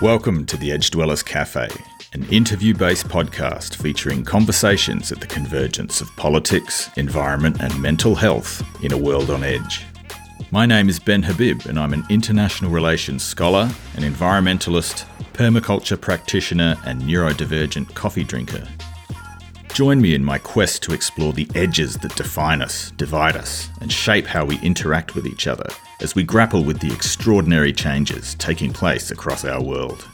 Welcome to the Edge Dwellers Cafe, an interview based podcast featuring conversations at the convergence of politics, environment, and mental health in a world on edge. My name is Ben Habib, and I'm an international relations scholar, an environmentalist, permaculture practitioner, and neurodivergent coffee drinker. Join me in my quest to explore the edges that define us, divide us, and shape how we interact with each other as we grapple with the extraordinary changes taking place across our world.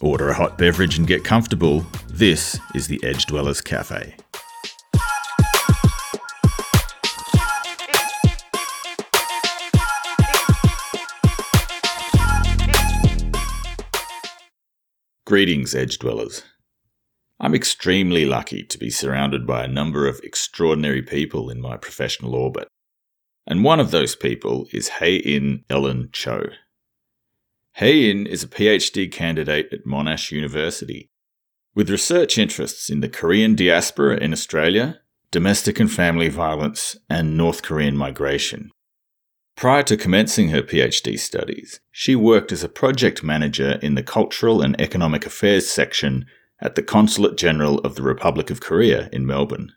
Order a hot beverage and get comfortable. This is the Edge Dwellers Cafe. Greetings, Edge Dwellers. I'm extremely lucky to be surrounded by a number of extraordinary people in my professional orbit. And one of those people is Hei In Ellen Cho. Hei In is a PhD candidate at Monash University with research interests in the Korean diaspora in Australia, domestic and family violence, and North Korean migration. Prior to commencing her PhD studies, she worked as a project manager in the Cultural and Economic Affairs section at the Consulate General of the Republic of Korea in Melbourne.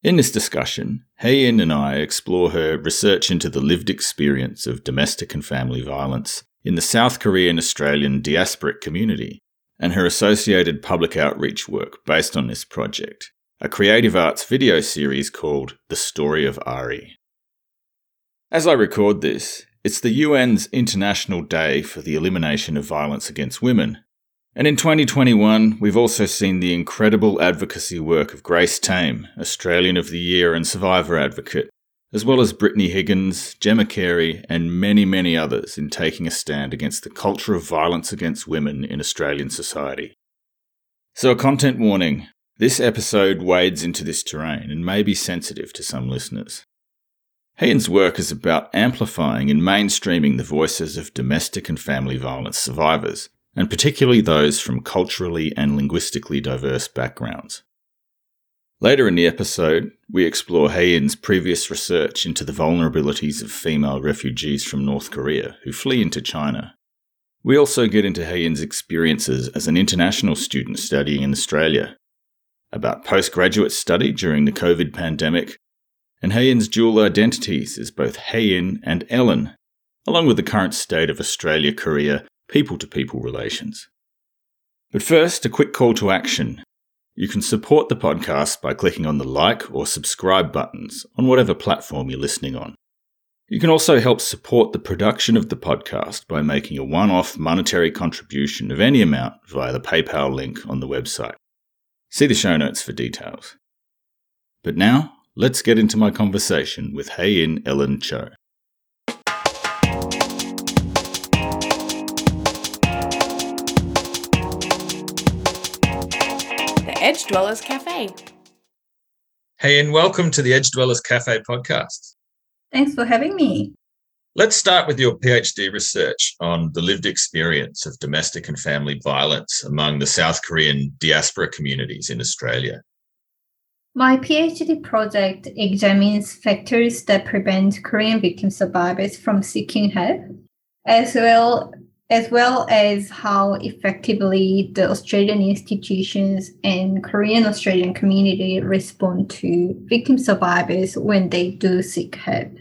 In this discussion, Hei In and I explore her research into the lived experience of domestic and family violence in the South Korean Australian diasporic community and her associated public outreach work based on this project, a creative arts video series called The Story of Ari. As I record this, it's the UN's International Day for the Elimination of Violence Against Women, and in 2021, we've also seen the incredible advocacy work of Grace Tame, Australian of the Year and Survivor Advocate, as well as Brittany Higgins, Gemma Carey, and many, many others in taking a stand against the culture of violence against women in Australian society. So, a content warning this episode wades into this terrain and may be sensitive to some listeners. In's work is about amplifying and mainstreaming the voices of domestic and family violence survivors and particularly those from culturally and linguistically diverse backgrounds. Later in the episode, we explore Hei In's previous research into the vulnerabilities of female refugees from North Korea who flee into China. We also get into Hei In's experiences as an international student studying in Australia, about postgraduate study during the COVID pandemic, and Hei In's dual identities as both Hei In and Ellen, along with the current state of Australia Korea people to people relations. But first, a quick call to action. You can support the podcast by clicking on the like or subscribe buttons on whatever platform you're listening on. You can also help support the production of the podcast by making a one off monetary contribution of any amount via the PayPal link on the website. See the show notes for details. But now, let's get into my conversation with Hei In Ellen Cho. Edge Dwellers Cafe. Hey, and welcome to the Edge Dwellers Cafe podcast. Thanks for having me. Let's start with your PhD research on the lived experience of domestic and family violence among the South Korean diaspora communities in Australia. My PhD project examines factors that prevent Korean victim survivors from seeking help, as well as well as how effectively the Australian institutions and Korean Australian community respond to victim survivors when they do seek help.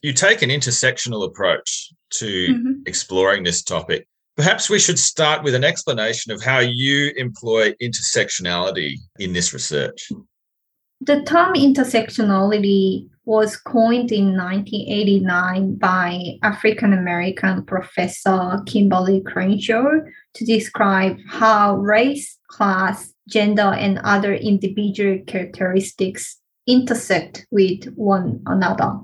You take an intersectional approach to mm-hmm. exploring this topic. Perhaps we should start with an explanation of how you employ intersectionality in this research. The term intersectionality was coined in 1989 by African American professor Kimberlé Crenshaw to describe how race, class, gender, and other individual characteristics intersect with one another.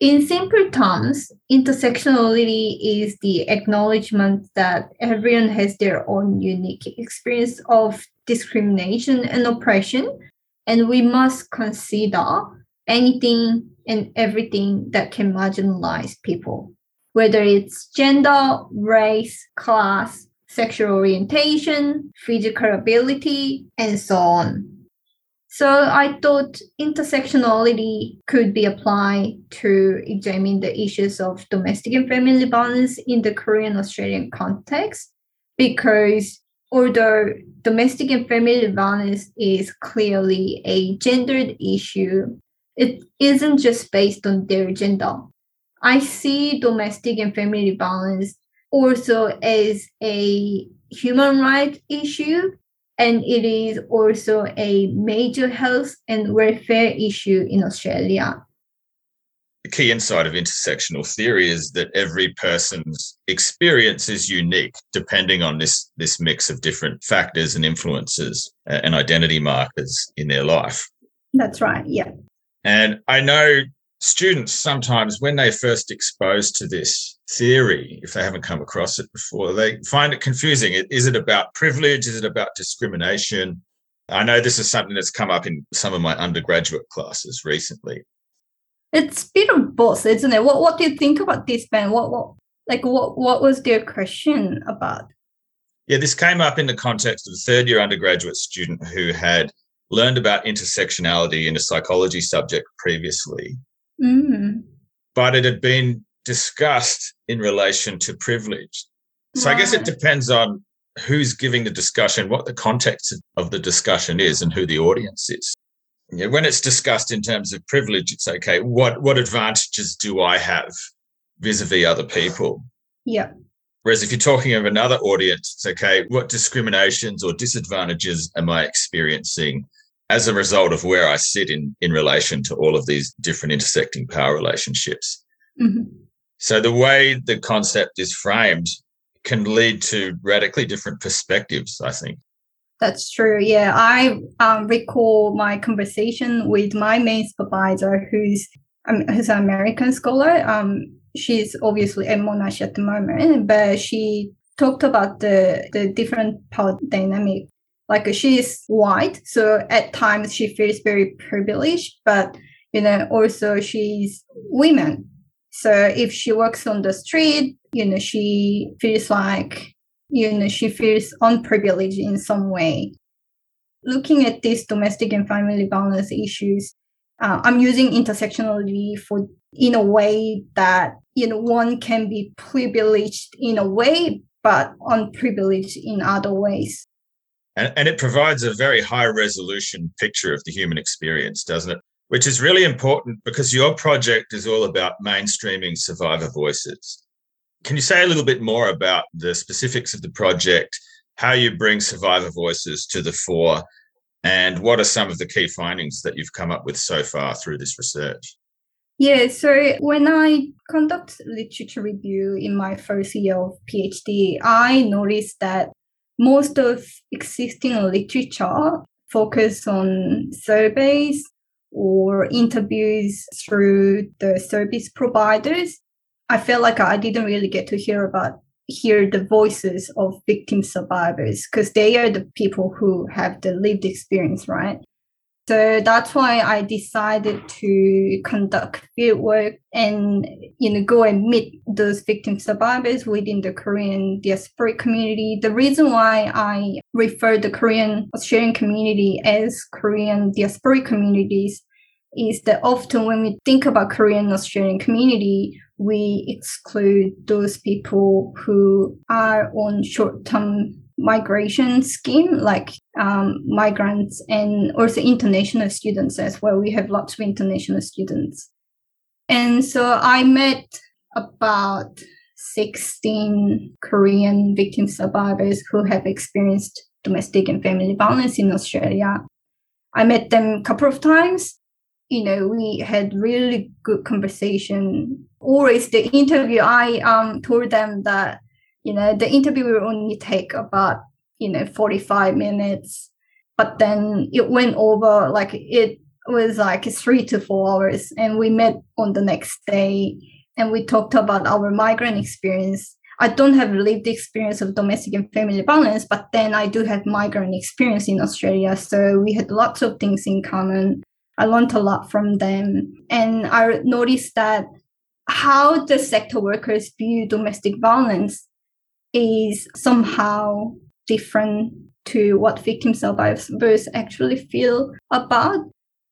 In simple terms, intersectionality is the acknowledgement that everyone has their own unique experience of discrimination and oppression and we must consider anything and everything that can marginalize people, whether it's gender, race, class, sexual orientation, physical ability, and so on. So I thought intersectionality could be applied to examine the issues of domestic and family violence in the Korean Australian context because although domestic and family violence is clearly a gendered issue, it isn't just based on their gender. I see domestic and family violence also as a human rights issue and it is also a major health and welfare issue in Australia. The key insight of intersectional theory is that every person's experience is unique depending on this, this mix of different factors and influences uh, and identity markers in their life. That's right, yeah. And I know students sometimes, when they first exposed to this theory, if they haven't come across it before, they find it confusing. Is it about privilege? Is it about discrimination? I know this is something that's come up in some of my undergraduate classes recently. It's a bit of both, isn't it? What What do you think about this, Ben? What What like what What was their question about? Yeah, this came up in the context of a third year undergraduate student who had learned about intersectionality in a psychology subject previously. Mm. But it had been discussed in relation to privilege. So right. I guess it depends on who's giving the discussion, what the context of the discussion is, and who the audience is. Yeah, when it's discussed in terms of privilege, it's okay. What what advantages do I have vis-a-vis other people? Yeah. Whereas if you're talking of another audience, it's okay. What discriminations or disadvantages am I experiencing as a result of where I sit in in relation to all of these different intersecting power relationships? Mm-hmm. So the way the concept is framed can lead to radically different perspectives, I think. That's true. Yeah, I um, recall my conversation with my main supervisor, who's um, who's an American scholar. Um, she's obviously at Monash at the moment, but she talked about the the different power dynamic. Like she is white, so at times she feels very privileged, but you know also she's women so if she walks on the street, you know, she feels like, you know, she feels unprivileged in some way. Looking at these domestic and family violence issues, uh, I'm using intersectionality for in a way that you know one can be privileged in a way, but unprivileged in other ways. And, and it provides a very high resolution picture of the human experience, doesn't it? which is really important because your project is all about mainstreaming survivor voices. Can you say a little bit more about the specifics of the project, how you bring survivor voices to the fore, and what are some of the key findings that you've come up with so far through this research? Yeah, so when I conduct literature review in my first year of PhD, I noticed that most of existing literature focus on surveys or interviews through the service providers, I felt like I didn't really get to hear about hear the voices of victim survivors because they are the people who have the lived experience, right? So that's why I decided to conduct fieldwork and you know go and meet those victim survivors within the Korean diasporic community. The reason why I refer the Korean Australian community as Korean diasporic communities is that often when we think about Korean Australian community, we exclude those people who are on short-term migration scheme like um, migrants and also international students as well. We have lots of international students. And so I met about 16 Korean victim survivors who have experienced domestic and family violence in Australia. I met them a couple of times. You know, we had really good conversation. Always the interview, I um told them that you know the interview will only take about you know 45 minutes but then it went over like it was like three to four hours and we met on the next day and we talked about our migrant experience. I don't have lived experience of domestic and family violence but then i do have migrant experience in australia so we had lots of things in common. I learned a lot from them and i noticed that how the sector workers view domestic violence is somehow different to what victim survivors actually feel about.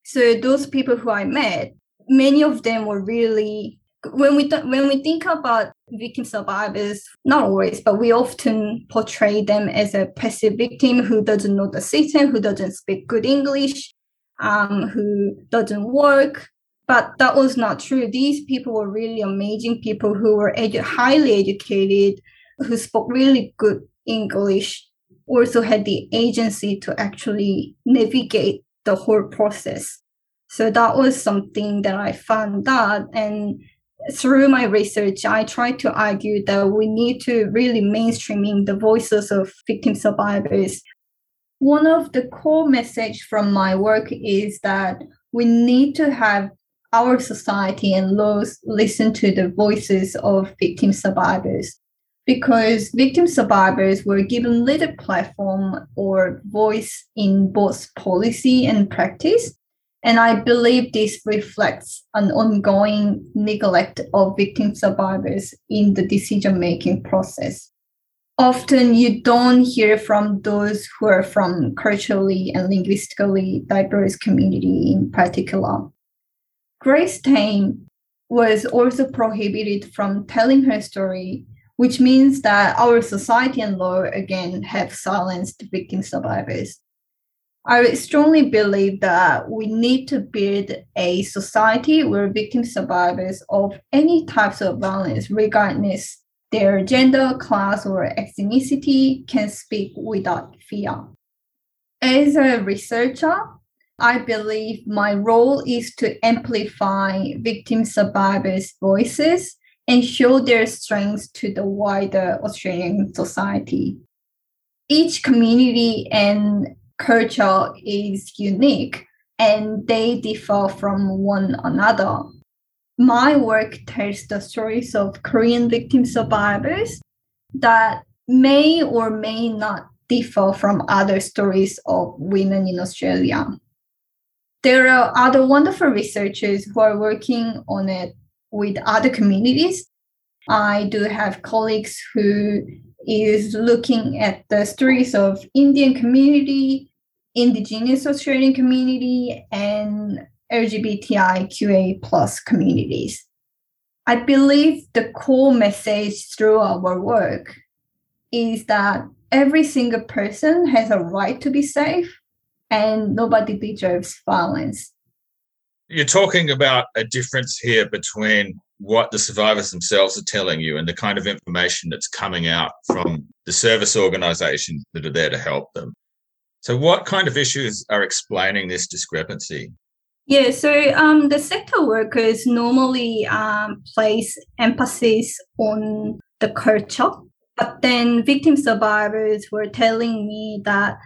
So those people who I met, many of them were really when we th- when we think about victim survivors, not always, but we often portray them as a passive victim who doesn't know the system, who doesn't speak good English, um, who doesn't work. But that was not true. These people were really amazing people who were edu- highly educated, who spoke really good English, also had the agency to actually navigate the whole process. So that was something that I found out. And through my research, I try to argue that we need to really mainstreaming the voices of victim survivors. One of the core message from my work is that we need to have our society and laws listen to the voices of victim survivors because victim survivors were given little platform or voice in both policy and practice. And I believe this reflects an ongoing neglect of victim survivors in the decision making process. Often you don't hear from those who are from culturally and linguistically diverse community in particular. Grace Tame was also prohibited from telling her story which means that our society and law again have silenced victim survivors. I strongly believe that we need to build a society where victim survivors of any types of violence, regardless their gender, class, or ethnicity, can speak without fear. As a researcher, I believe my role is to amplify victim survivors' voices and show their strengths to the wider Australian society. Each community and culture is unique and they differ from one another. My work tells the stories of Korean victim survivors that may or may not differ from other stories of women in Australia. There are other wonderful researchers who are working on it with other communities. I do have colleagues who is looking at the stories of Indian community, Indigenous Australian community, and LGBTIQA plus communities. I believe the core message through our work is that every single person has a right to be safe and nobody deserves violence you're talking about a difference here between what the survivors themselves are telling you and the kind of information that's coming out from the service organizations that are there to help them. So, what kind of issues are explaining this discrepancy? Yeah, so um, the sector workers normally um, place emphasis on the culture, but then victim survivors were telling me that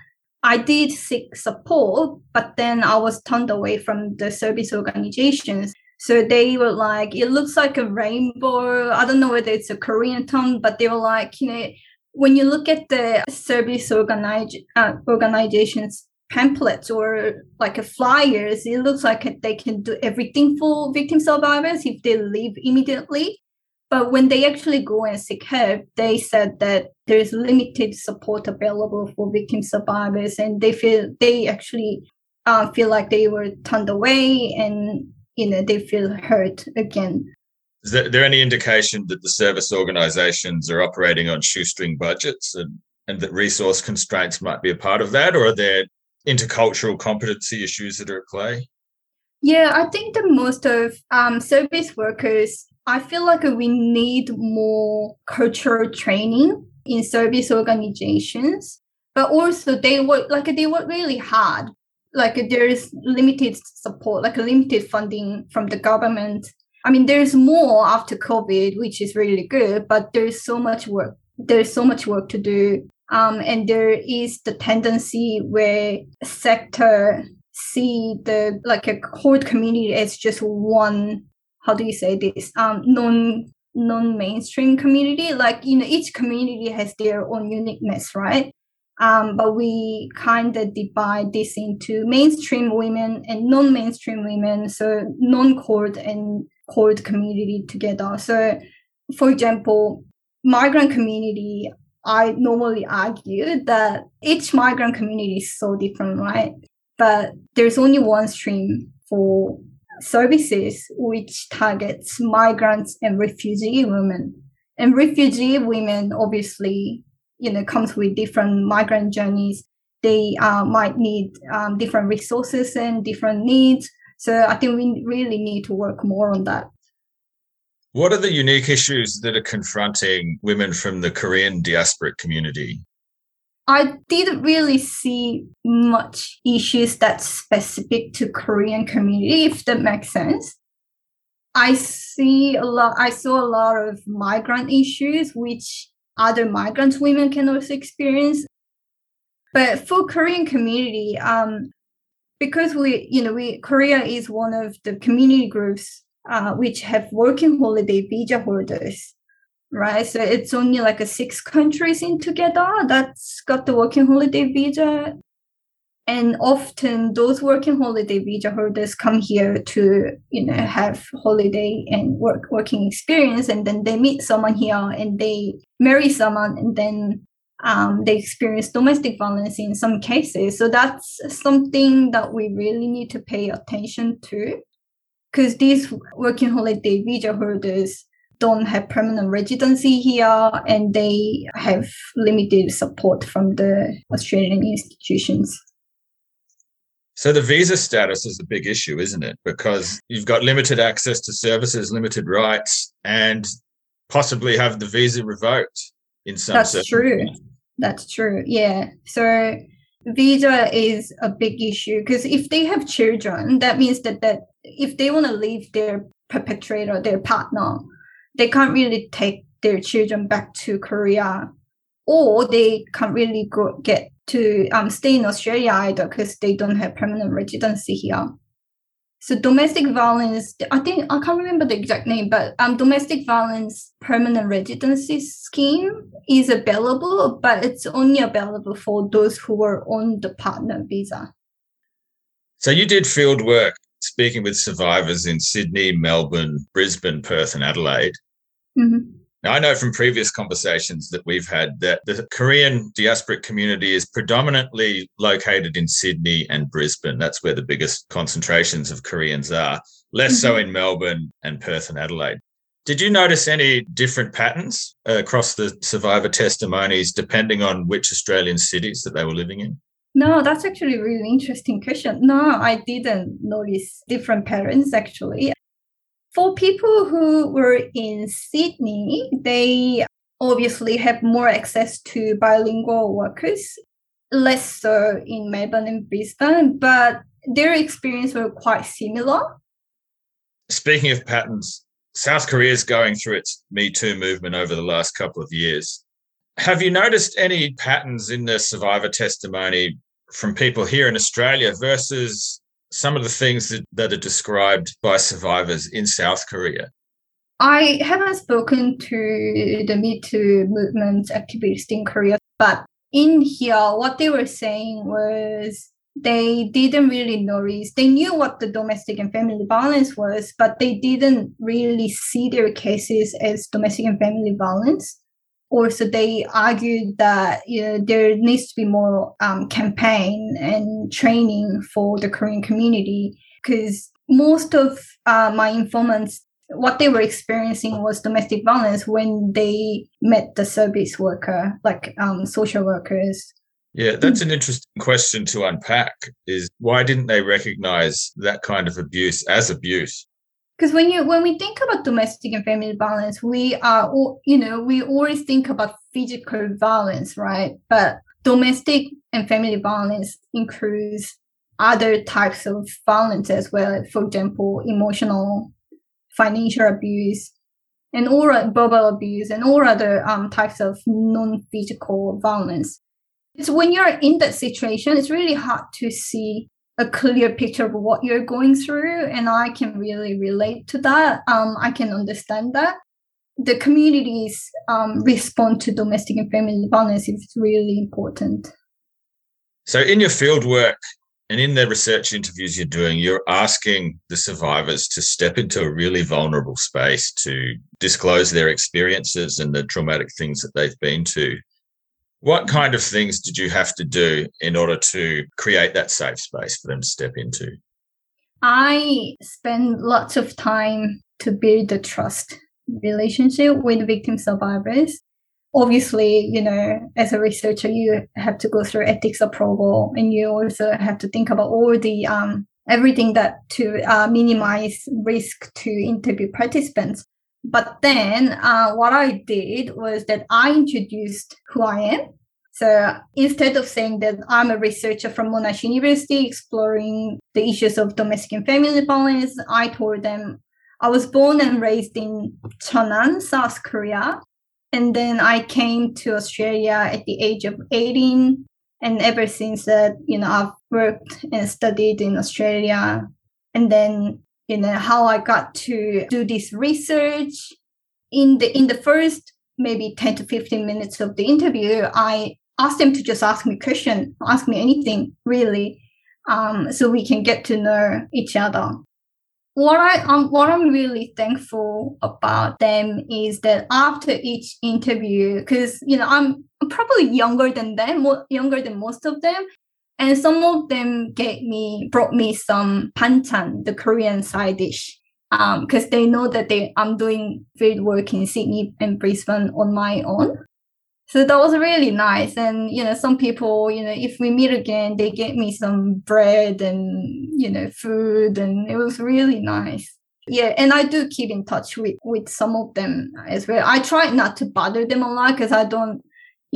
I did seek support, but then I was turned away from the service organizations. So they were like, it looks like a rainbow. I don't know whether it's a Korean term, but they were like, you know, when you look at the service organize, uh, organizations pamphlets or like a flyers, it looks like they can do everything for victim survivors if they leave immediately. But when they actually go and seek help, they said that there's limited support available for victim survivors, and they feel they actually uh, feel like they were turned away, and you know they feel hurt again. Is there, there any indication that the service organisations are operating on shoestring budgets, and and that resource constraints might be a part of that, or are there intercultural competency issues that are at play? Yeah, I think that most of um, service workers I feel like we need more cultural training in service organizations, but also they work like they work really hard. Like there is limited support, like limited funding from the government. I mean, there's more after COVID, which is really good, but there's so much work. There's so much work to do. Um, and there is the tendency where sector see the like a whole community as just one how do you say this um non non mainstream community? Like you know each community has their own uniqueness right? Um, but we kind of divide this into mainstream women and non-mainstream women so non-CALD and CALD community together. So for example migrant community I normally argue that each migrant community is so different, right? But there's only one stream for services which targets migrants and refugee women. And refugee women obviously, you know, comes with different migrant journeys. They uh, might need um, different resources and different needs. So I think we really need to work more on that. What are the unique issues that are confronting women from the Korean diasporic community? I didn't really see much issues that's specific to Korean community, if that makes sense. I see a lot I saw a lot of migrant issues which other migrant women can also experience. But for Korean community, um, because we, you know, we Korea is one of the community groups uh, which have working holiday visa holders, right? So it's only like a six countries in together that's got the working holiday visa. And often those working holiday visa holders come here to, you know, have holiday and work working experience, and then they meet someone here and they marry someone, and then um, they experience domestic violence in some cases. So that's something that we really need to pay attention to because these working holiday visa holders don't have permanent residency here and they have limited support from the Australian institutions. So the visa status is a big issue, isn't it? Because you've got limited access to services, limited rights, and possibly have the visa revoked in some. That's true. That's true. Yeah. So visa is a big issue because if they have children, that means that that if they want to leave their perpetrator, their partner, they can't really take their children back to Korea, or they can't really go, get to um, stay in Australia either because they don't have permanent residency here. So domestic violence, I think I can't remember the exact name, but um, domestic violence permanent residency scheme is available, but it's only available for those who are on the partner visa. So you did field work speaking with survivors in Sydney, Melbourne, Brisbane, Perth, and Adelaide. Mm-hmm. Now, I know from previous conversations that we've had that the Korean diasporic community is predominantly located in Sydney and Brisbane. That's where the biggest concentrations of Koreans are, less mm-hmm. so in Melbourne and Perth and Adelaide. Did you notice any different patterns across the survivor testimonies depending on which Australian cities that they were living in? No, that's actually a really interesting question. No, I didn't notice different patterns actually. For people who were in Sydney, they obviously have more access to bilingual workers, less so in Melbourne and Brisbane, but their experience were quite similar. Speaking of patterns, South Korea is going through its Me Too movement over the last couple of years. Have you noticed any patterns in the survivor testimony from people here in Australia versus some of the things that, that are described by survivors in South Korea? I haven't spoken to the Me Too movement activists in Korea, but in here, what they were saying was they didn't really notice. They knew what the domestic and family violence was, but they didn't really see their cases as domestic and family violence also they argued that you know, there needs to be more um, campaign and training for the Korean community. Because most of uh, my informants what they were experiencing was domestic violence when they met the service worker like um, social workers. Yeah that's an interesting question to unpack is why didn't they recognize that kind of abuse as abuse because when you when we think about domestic and family violence we are all you know we always think about physical violence right? But domestic and family violence includes other types of violence as well for example emotional financial abuse and all verbal abuse and all other um, types of non-physical violence. So when you're in that situation it's really hard to see a clear picture of what you're going through and i can really relate to that. Um, i can understand that. The communities um, respond to domestic and family violence is really important. So in your field work and in the research interviews you're doing you're asking the survivors to step into a really vulnerable space to disclose their experiences and the traumatic things that they've been to What kind of things did you have to do in order to create that safe space for them to step into? I spend lots of time to build the trust relationship with victim survivors. Obviously, you know, as a researcher, you have to go through ethics approval and you also have to think about all the um, everything that to uh, minimize risk to interview participants. But then uh, what I did was that I introduced who I am. So instead of saying that I'm a researcher from Monash University exploring the issues of domestic and family violence, I told them I was born and raised in Cheonan, South Korea. And then I came to Australia at the age of 18. And ever since that, you know, I've worked and studied in Australia. And then, you know, how I got to do this research. In the in the first maybe 10 to 15 minutes of the interview, I asked them to just ask me question, ask me anything really. Um, so we can get to know each other what I um, what I'm really thankful about them is that after each interview, because you know I'm probably younger than them, younger than most of them, and some of them gave me brought me some panchan, the Korean side dish, because um, they know that they I'm doing field work in Sydney and Brisbane on my own. So that was really nice. And you know some people you know if we meet again they get me some bread and you know food and it was really nice. Yeah and i do keep in touch with with some of them as well. I try not to bother them a lot because i don't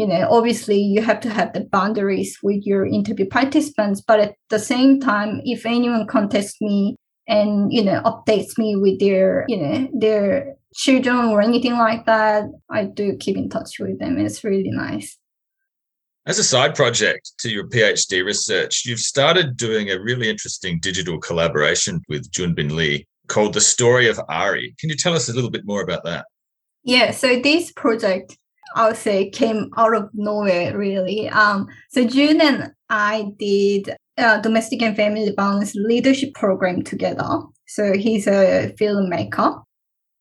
you know obviously you have to have the boundaries with your interview participants but at the same time if anyone contacts me and you know updates me with their you know their children or anything like that, I do keep in touch with them. It's really nice. As a side project to your PhD research, you've started doing a really interesting digital collaboration with Junbin Lee called The Story of Ari. Can you tell us a little bit more about that? Yeah, so this project, I would say, came out of nowhere, really. Um, so June and I did a domestic and family violence leadership program together. So he's a filmmaker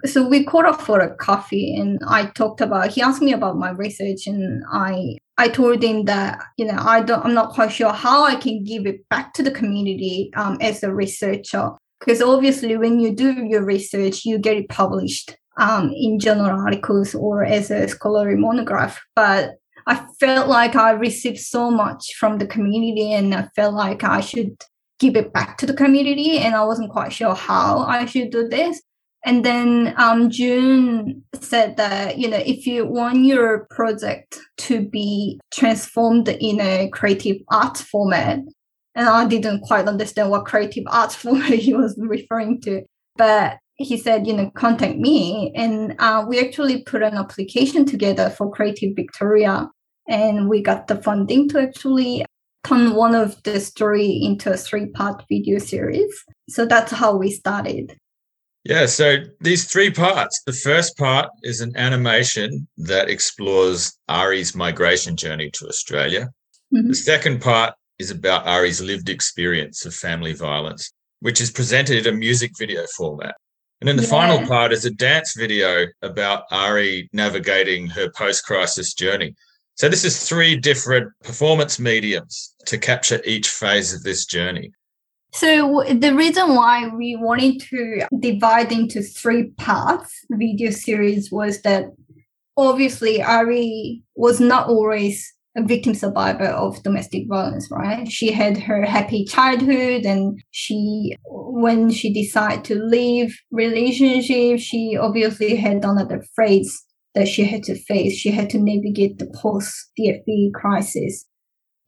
so we caught up for a coffee and i talked about he asked me about my research and i i told him that you know i don't i'm not quite sure how i can give it back to the community um, as a researcher because obviously when you do your research you get it published um, in journal articles or as a scholarly monograph but i felt like i received so much from the community and i felt like i should give it back to the community and i wasn't quite sure how i should do this. And then um, June said that, you know, if you want your project to be transformed in a creative art format, and I didn't quite understand what creative art format he was referring to, but he said, you know, contact me. And uh, we actually put an application together for Creative Victoria, and we got the funding to actually turn one of the story into a three part video series. So that's how we started. Yeah, so these three parts. The first part is an animation that explores Ari's migration journey to Australia. Mm-hmm. The second part is about Ari's lived experience of family violence, which is presented in a music video format. And then the yeah. final part is a dance video about Ari navigating her post crisis journey. So, this is three different performance mediums to capture each phase of this journey. So the reason why we wanted to divide into three parts video series was that obviously Ari was not always a victim survivor of domestic violence, right? She had her happy childhood and she when she decided to leave relationship, she obviously had another phase that she had to face. She had to navigate the post DFV crisis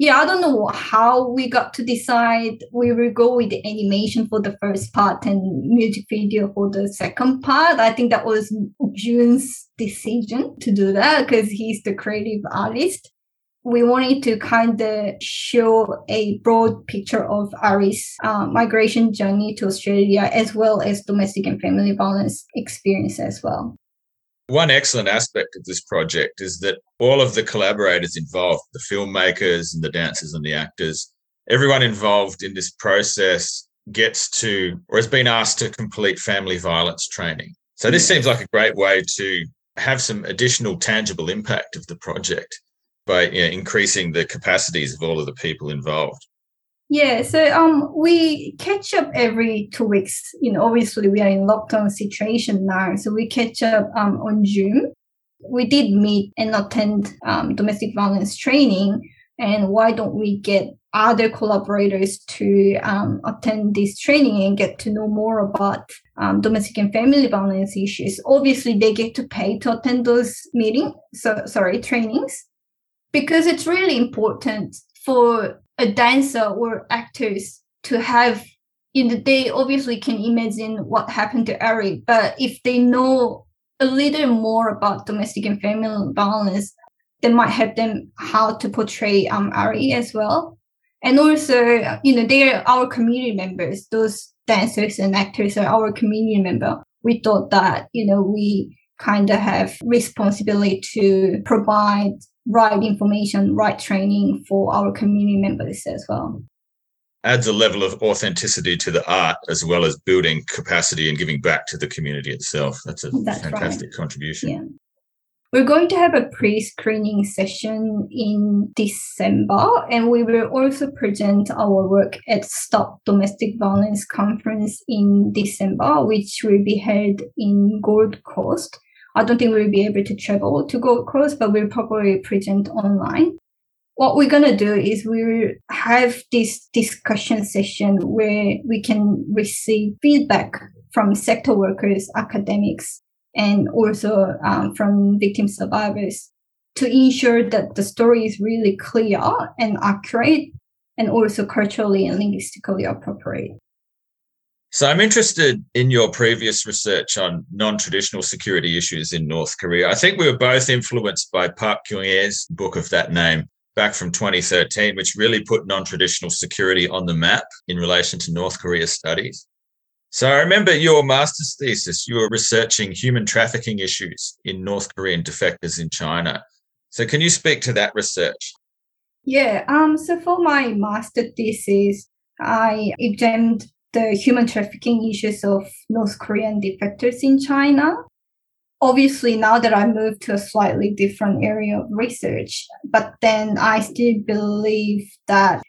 yeah, I don't know how we got to decide we will go with the animation for the first part and music video for the second part. I think that was June's decision to do that because he's the creative artist. We wanted to kind of show a broad picture of Ari's uh, migration journey to Australia as well as domestic and family violence experience as well. One excellent aspect of this project is that all of the collaborators involved, the filmmakers and the dancers and the actors, everyone involved in this process gets to or has been asked to complete family violence training. So this seems like a great way to have some additional tangible impact of the project by you know, increasing the capacities of all of the people involved? Yeah, so um, we catch up every two weeks. You know, obviously we are in lockdown situation now, so we catch up um, on Zoom. We did meet and attend um, domestic violence training, and why don't we get other collaborators to um, attend this training and get to know more about um, domestic and family violence issues? Obviously, they get to pay to attend those meetings. So sorry, trainings, because it's really important for a dancer or actors to have you know they obviously can imagine what happened to Ari, but if they know a little more about domestic and family violence, that might help them how to portray um Ari as well. And also, you know, they are our community members. Those dancers and actors are our community member. We thought that, you know, we kind of have responsibility to provide right information, right training for our community members as well. Adds a level of authenticity to the art as well as building capacity and giving back to the community itself. That's a That's fantastic right. contribution. Yeah. We're going to have a pre screening session in December, and we will also present our work at Stop Domestic Violence Conference in December, which will be held in Gold Coast. I don't think we'll be able to travel to Gold Coast, but we'll probably present online. What we're going to do is we will have this discussion session where we can receive feedback from sector workers, academics, and also um, from victim survivors to ensure that the story is really clear and accurate and also culturally and linguistically appropriate. So I'm interested in your previous research on non-traditional security issues in North Korea. I think we were both influenced by Park Kyung-ae's book of that name back from 2013, which really put non-traditional security on the map in relation to North Korea studies. So I remember your master's thesis, you were researching human trafficking issues in North Korean defectors in China. So can you speak to that research? Yeah, um, so for my master thesis, I examined the human trafficking issues of North Korean defectors in China. Obviously, now that I moved to a slightly different area of research, but then I still believe that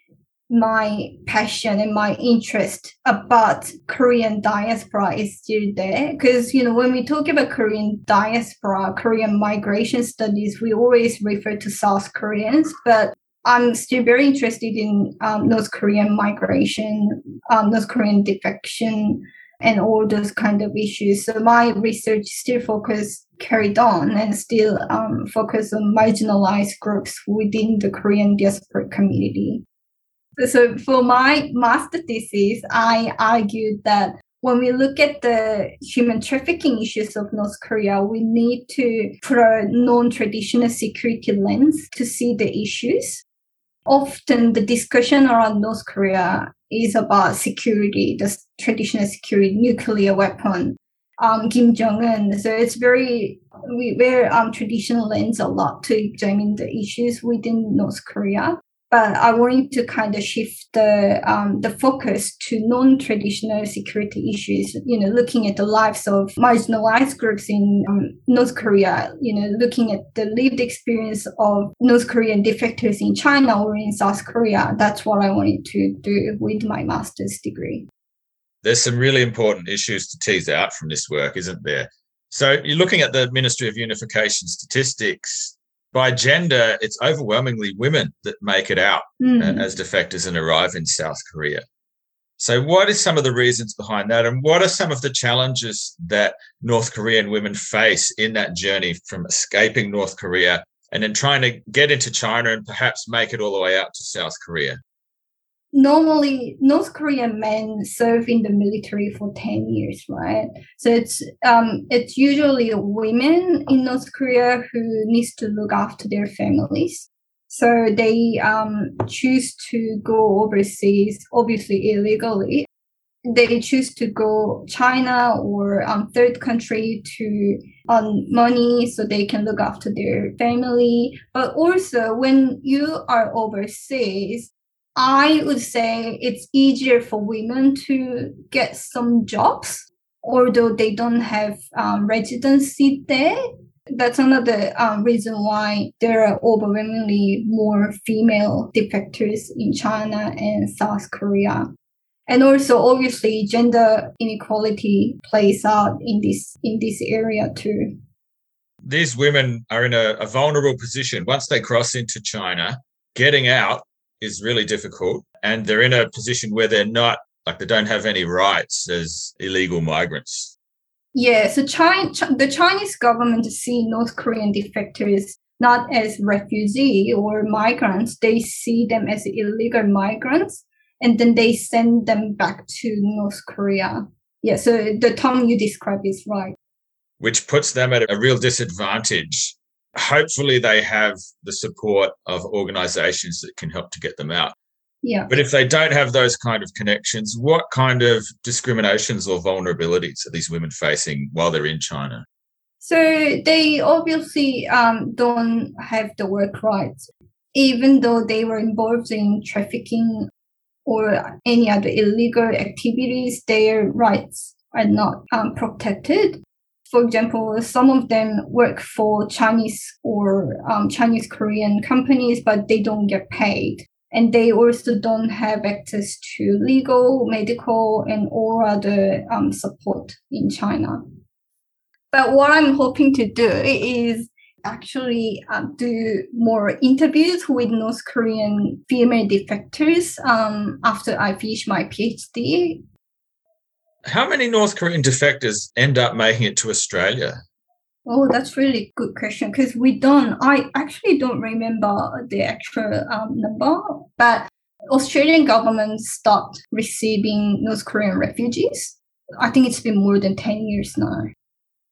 my passion and my interest about Korean diaspora is still there. Because, you know, when we talk about Korean diaspora, Korean migration studies, we always refer to South Koreans, but I'm still very interested in um, North Korean migration, um, North Korean defection, and all those kind of issues. So my research still focus carried on and still um, focus on marginalized groups within the Korean diaspora community. So for my master thesis, I argued that when we look at the human trafficking issues of North Korea, we need to put a non-traditional security lens to see the issues often the discussion around North Korea is about security, the traditional security, nuclear weapon, um, Kim Jong Un. So it's very we wear um, traditional lens a lot to examine the issues within North Korea but I wanted to kind of shift the um, the focus to non-traditional security issues. You know, looking at the lives of marginalized groups in um, North Korea. You know, looking at the lived experience of North Korean defectors in China or in South Korea. That's what I wanted to do with my master's degree. There's some really important issues to tease out from this work, isn't there? So you're looking at the Ministry of Unification statistics by gender, it's overwhelmingly women that make it out mm. as defectors and arrive in South Korea. So, what is some of the reasons behind that, and what are some of the challenges that North Korean women face in that journey from escaping North Korea and then trying to get into China and perhaps make it all the way out to South Korea? Normally North Korean men serve in the military for 10 years, right? So it's um it's usually women in North Korea who needs to look after their families. So they um choose to go overseas, obviously illegally. They choose to go China or um, third country to earn money so they can look after their family. But also when you are overseas, I would say it's easier for women to get some jobs, although they don't have um, residency there. that's another um, reason why there are overwhelmingly more female defectors in China and South Korea. And also, obviously, gender inequality plays out in this in this area too. These women are in a, a vulnerable position. Once they cross into China, getting out is really difficult, and they're in a position where they're not like they don't have any rights as illegal migrants. Yeah, so China, the Chinese government see North Korean defectors not as refugee or migrants; they see them as illegal migrants and then they send them back to North Korea. Yeah, so the term you describe is right. Which puts them at a real disadvantage. Hopefully, they have the support of organizations that can help to get them out. Yeah. But if they don't have those kind of connections, what kind of discriminations or vulnerabilities are these women facing while they're in China? So they obviously um, don't have the work rights, even though they were involved in trafficking or any other illegal activities, their rights are not um, protected. For example, some of them work for Chinese or um, Chinese Korean companies, but they don't get paid. And they also don't have access to legal, medical, and all other um, support in China. But what I'm hoping to do is actually uh, do more interviews with North Korean female defectors um, after I finish my PhD. How many North Korean defectors end up making it to Australia? Oh, that's really good question because we don't. I actually don't remember the actual um, number, but Australian government stopped receiving North Korean refugees. I think it's been more than ten years now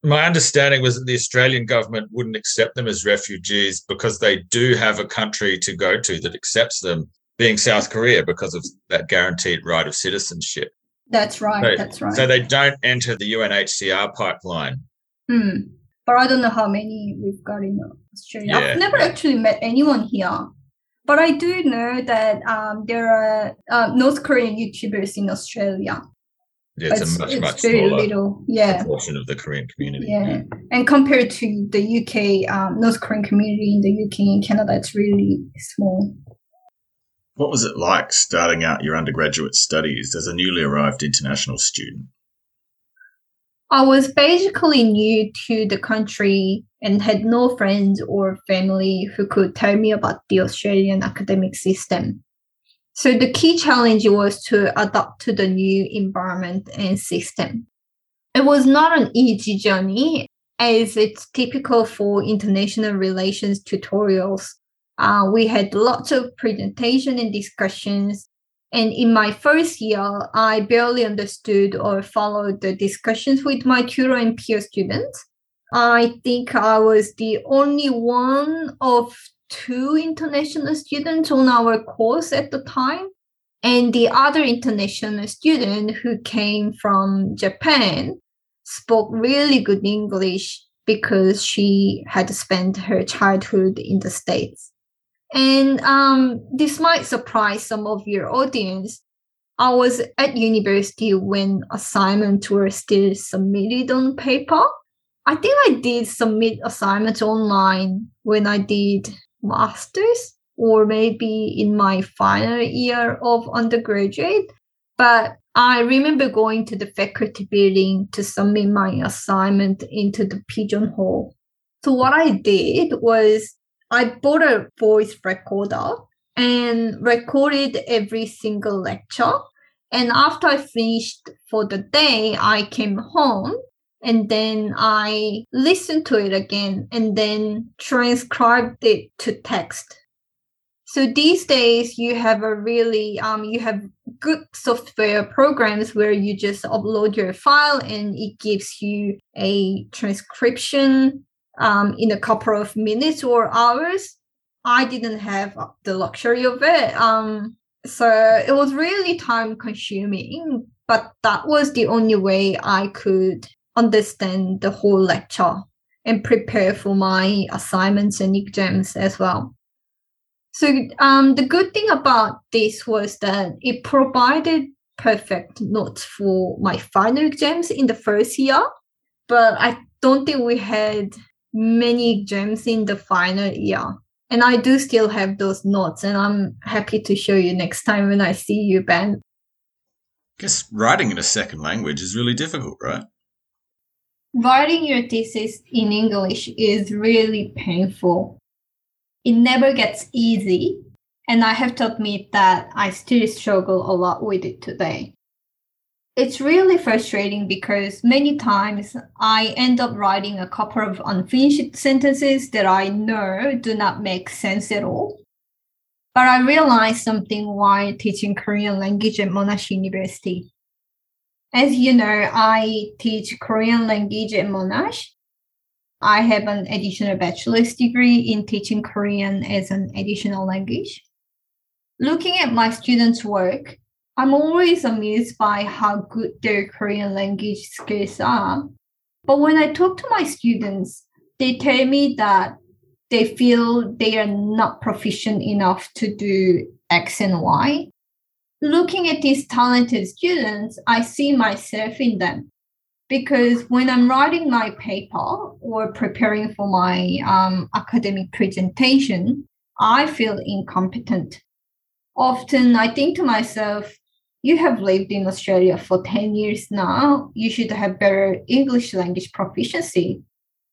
my understanding was that the Australian government wouldn't accept them as refugees because they do have a country to go to that accepts them, being South Korea, because of that guaranteed right of citizenship. That's right. So, that's right. So they don't enter the UNHCR pipeline. Hmm. But I don't know how many we've got in Australia. Yeah. I've never actually met anyone here. But I do know that um, there are uh, North Korean YouTubers in Australia yeah, it's, it's, a much it's much smaller little, yeah, portion of the Korean community. Yeah. yeah. and compared to the UK, um, North Korean community in the UK and Canada, it's really small. What was it like starting out your undergraduate studies as a newly arrived international student? I was basically new to the country and had no friends or family who could tell me about the Australian academic system. So the key challenge was to adapt to the new environment and system. It was not an easy journey as it's typical for international relations tutorials. Uh, we had lots of presentation and discussions. And in my first year, I barely understood or followed the discussions with my tutor and peer students. I think I was the only one of two international students on our course at the time. And the other international student who came from Japan spoke really good English because she had spent her childhood in the States. And um, this might surprise some of your audience. I was at university when assignments were still submitted on paper. I think I did submit assignments online when I did master's or maybe in my final year of undergraduate. But I remember going to the faculty building to submit my assignment into the pigeonhole. So what I did was I bought a voice recorder and recorded every single lecture. And after I finished for the day, I came home and then I listened to it again and then transcribed it to text. So these days you have a really um you have good software programs where you just upload your file and it gives you a transcription um, in a couple of minutes or hours. I didn't have the luxury of it. Um, so it was really time consuming, but that was the only way I could understand the whole lecture and prepare for my assignments and exams as well. So um, the good thing about this was that it provided perfect notes for my final exams in the first year, but I don't think we had many gems in the final year. And I do still have those notes, and I'm happy to show you next time when I see you, Ben. I guess writing in a second language is really difficult, right? Writing your thesis in English is really painful. It never gets easy, and I have to admit that I still struggle a lot with it today it's really frustrating because many times I end up writing a couple of unfinished sentences that I know do not make sense at all. But I realized something while teaching Korean language at Monash University. As you know, I teach Korean language at Monash. I have an additional bachelor's degree in teaching Korean as an additional language. Looking at my students' work, I'm always amused by how good their Korean language skills are. But when I talk to my students, they tell me that they feel they are not proficient enough to do X and Y. Looking at these talented students, I see myself in them because when I'm writing my paper or preparing for my um, academic presentation, I feel incompetent. Often I think to myself, you have lived in Australia for 10 years now. You should have better English language proficiency.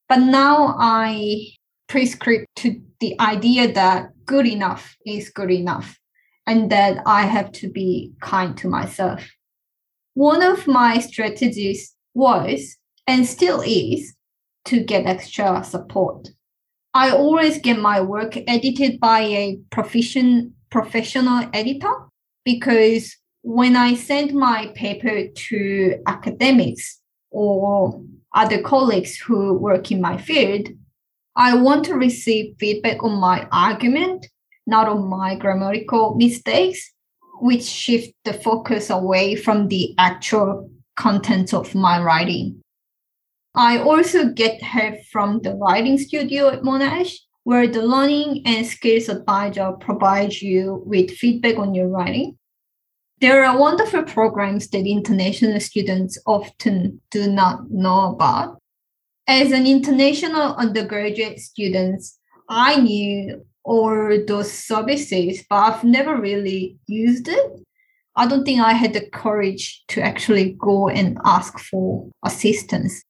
But now I prescribe to the idea that good enough is good enough and that I have to be kind to myself. One of my strategies was and still is to get extra support. I always get my work edited by a profession, professional editor because when I send my paper to academics or other colleagues who work in my field, I want to receive feedback on my argument, not on my grammatical mistakes, which shift the focus away from the actual content of my writing. I also get help from the writing studio at Monash, where the learning and skills advisor provides you with feedback on your writing there are wonderful programs that international students often do not know about. As an international undergraduate student, I knew all those services, but I've never really used it. I don't think I had the courage to actually go and ask for assistance.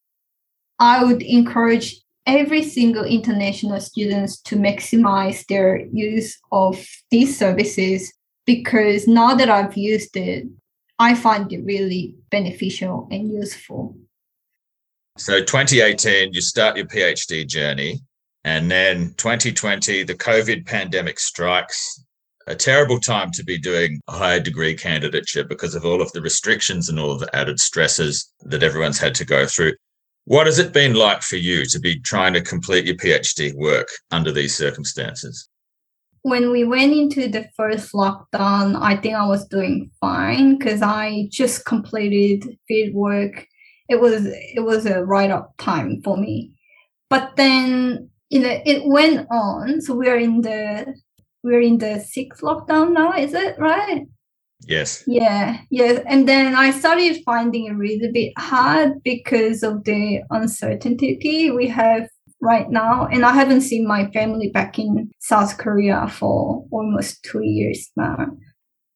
I would encourage every single international students to maximize their use of these services because now that I've used it, I find it really beneficial and useful. So 2018, you start your PhD journey. And then 2020, the COVID pandemic strikes. A terrible time to be doing a higher degree candidature because of all of the restrictions and all of the added stresses that everyone's had to go through. What has it been like for you to be trying to complete your PhD work under these circumstances? When we went into the first lockdown, I think I was doing fine because I just completed field work. It was it was a write up time for me. But then you know it went on. So we're in the we're in the sixth lockdown now, is it right? Yes. Yeah, yeah. And then I started finding it really bit hard because of the uncertainty we have right now. And I haven't seen my family back in South Korea for almost two years now.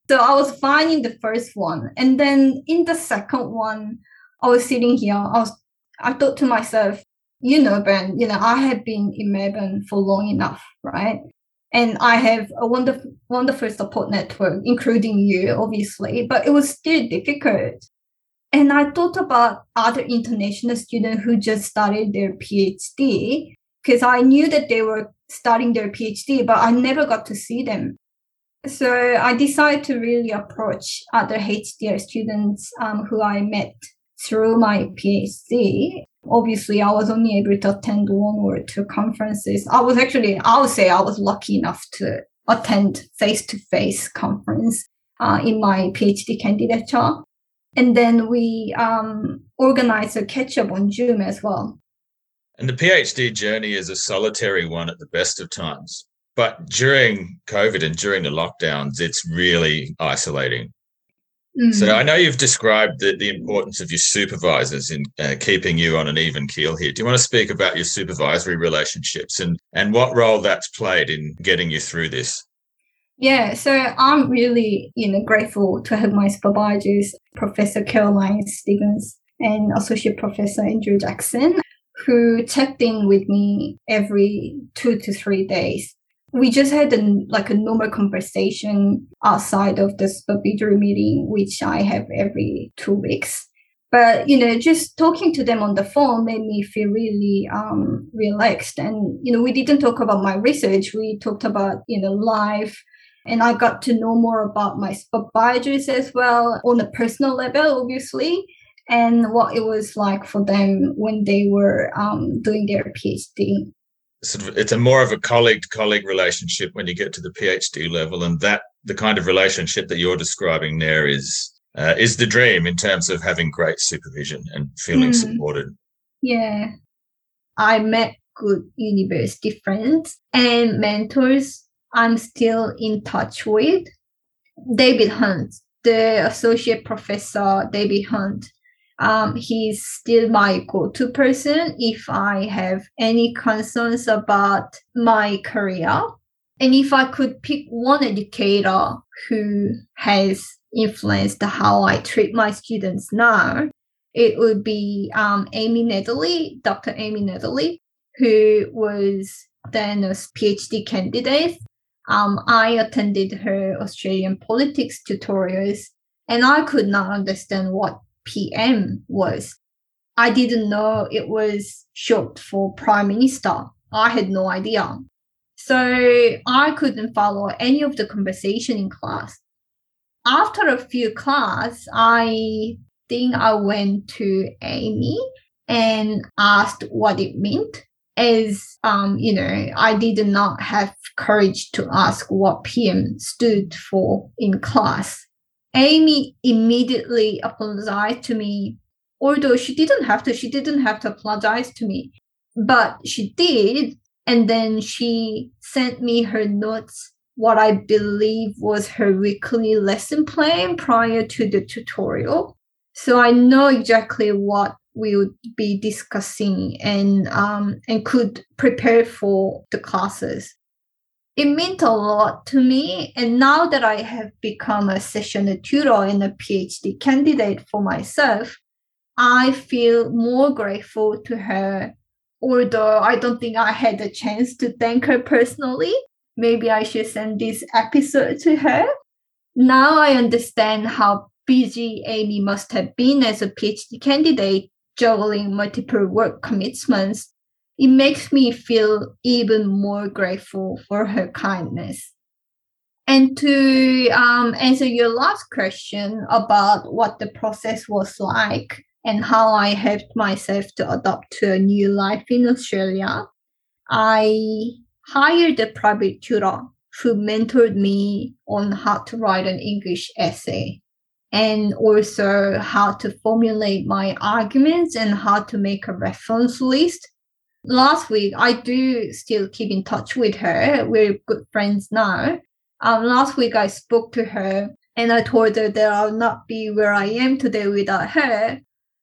So I was fine in the first one. And then in the second one, I was sitting here. I was I thought to myself, you know, Ben, you know, I have been in Melbourne for long enough, right? And I have a wonderful wonderful support network, including you, obviously, but it was still difficult and I thought about other international students who just started their PhD because I knew that they were starting their PhD, but I never got to see them. So I decided to really approach other HDR students um, who I met through my PhD. Obviously, I was only able to attend one or two conferences. I was actually, I would say I was lucky enough to attend face-to-face conference uh, in my PhD candidature. And then we um, organize a catch up on Zoom as well. And the PhD journey is a solitary one at the best of times. But during COVID and during the lockdowns, it's really isolating. So Mm. I know you've described the, the importance of your supervisors in uh, keeping you on an even keel here. Do you want to speak about your supervisory relationships and, and what role that's played in getting you through this? Yeah, so I'm really, you know, grateful to have my supervisors, Professor Caroline Stevens and Associate Professor Andrew Jackson, who checked in with me every two to three days. We just had a, like a normal conversation outside of the supervisory meeting, which I have every two weeks. But you know, just talking to them on the phone made me feel really um, relaxed. And you know, we didn't talk about my research. We talked about you know life, and I got to know more about my supervisors as well on a personal level, obviously, and what it was like for them when they were um, doing their PhD. Sort of, it's a more of a colleague to colleague relationship when you get to the PhD level, and that the kind of relationship that you're describing there is uh, is the dream in terms of having great supervision and feeling Mm. supported. Yeah. I met good university friends and mentors I'm still in touch with. David Hunt, the associate professor, David Hunt. Um, he's still my go-to person if I have any concerns about my career. And if I could pick one educator who has influenced how I treat my students now, it would be um, Amy Nedley, Dr. Amy Nedley, who was then a PhD candidate. Um, I attended her Australian politics tutorials and I could not understand what PM was. I didn't know it was short for Prime Minister. I had no idea. So I couldn't follow any of the conversation in class. After a few class, I think I went to Amy and asked what it meant. As um, you know, I did not have courage to ask what PM stood for in class. Amy immediately apologized to me, although she didn't have to. She didn't have to apologize to me, but she did. And then she sent me her notes, what I believe was her weekly lesson plan prior to the tutorial. So I know exactly what we would be discussing and um, and could prepare for the classes. It meant a lot to me, and now that I have become a session tutor and a PhD candidate for myself, I feel more grateful to her. Although I don't think I had a chance to thank her personally, maybe I should send this episode to her. Now I understand how busy Amy must have been as a PhD candidate, juggling multiple work commitments. It makes me feel even more grateful for her kindness. And to um, answer your last question about what the process was like and how I helped myself to adapt to a new life in Australia, I hired a private tutor who mentored me on how to write an English essay and also how to formulate my arguments and how to make a reference list. Last week, I do still keep in touch with her. We're good friends now. Um, last week, I spoke to her and I told her that I'll not be where I am today without her.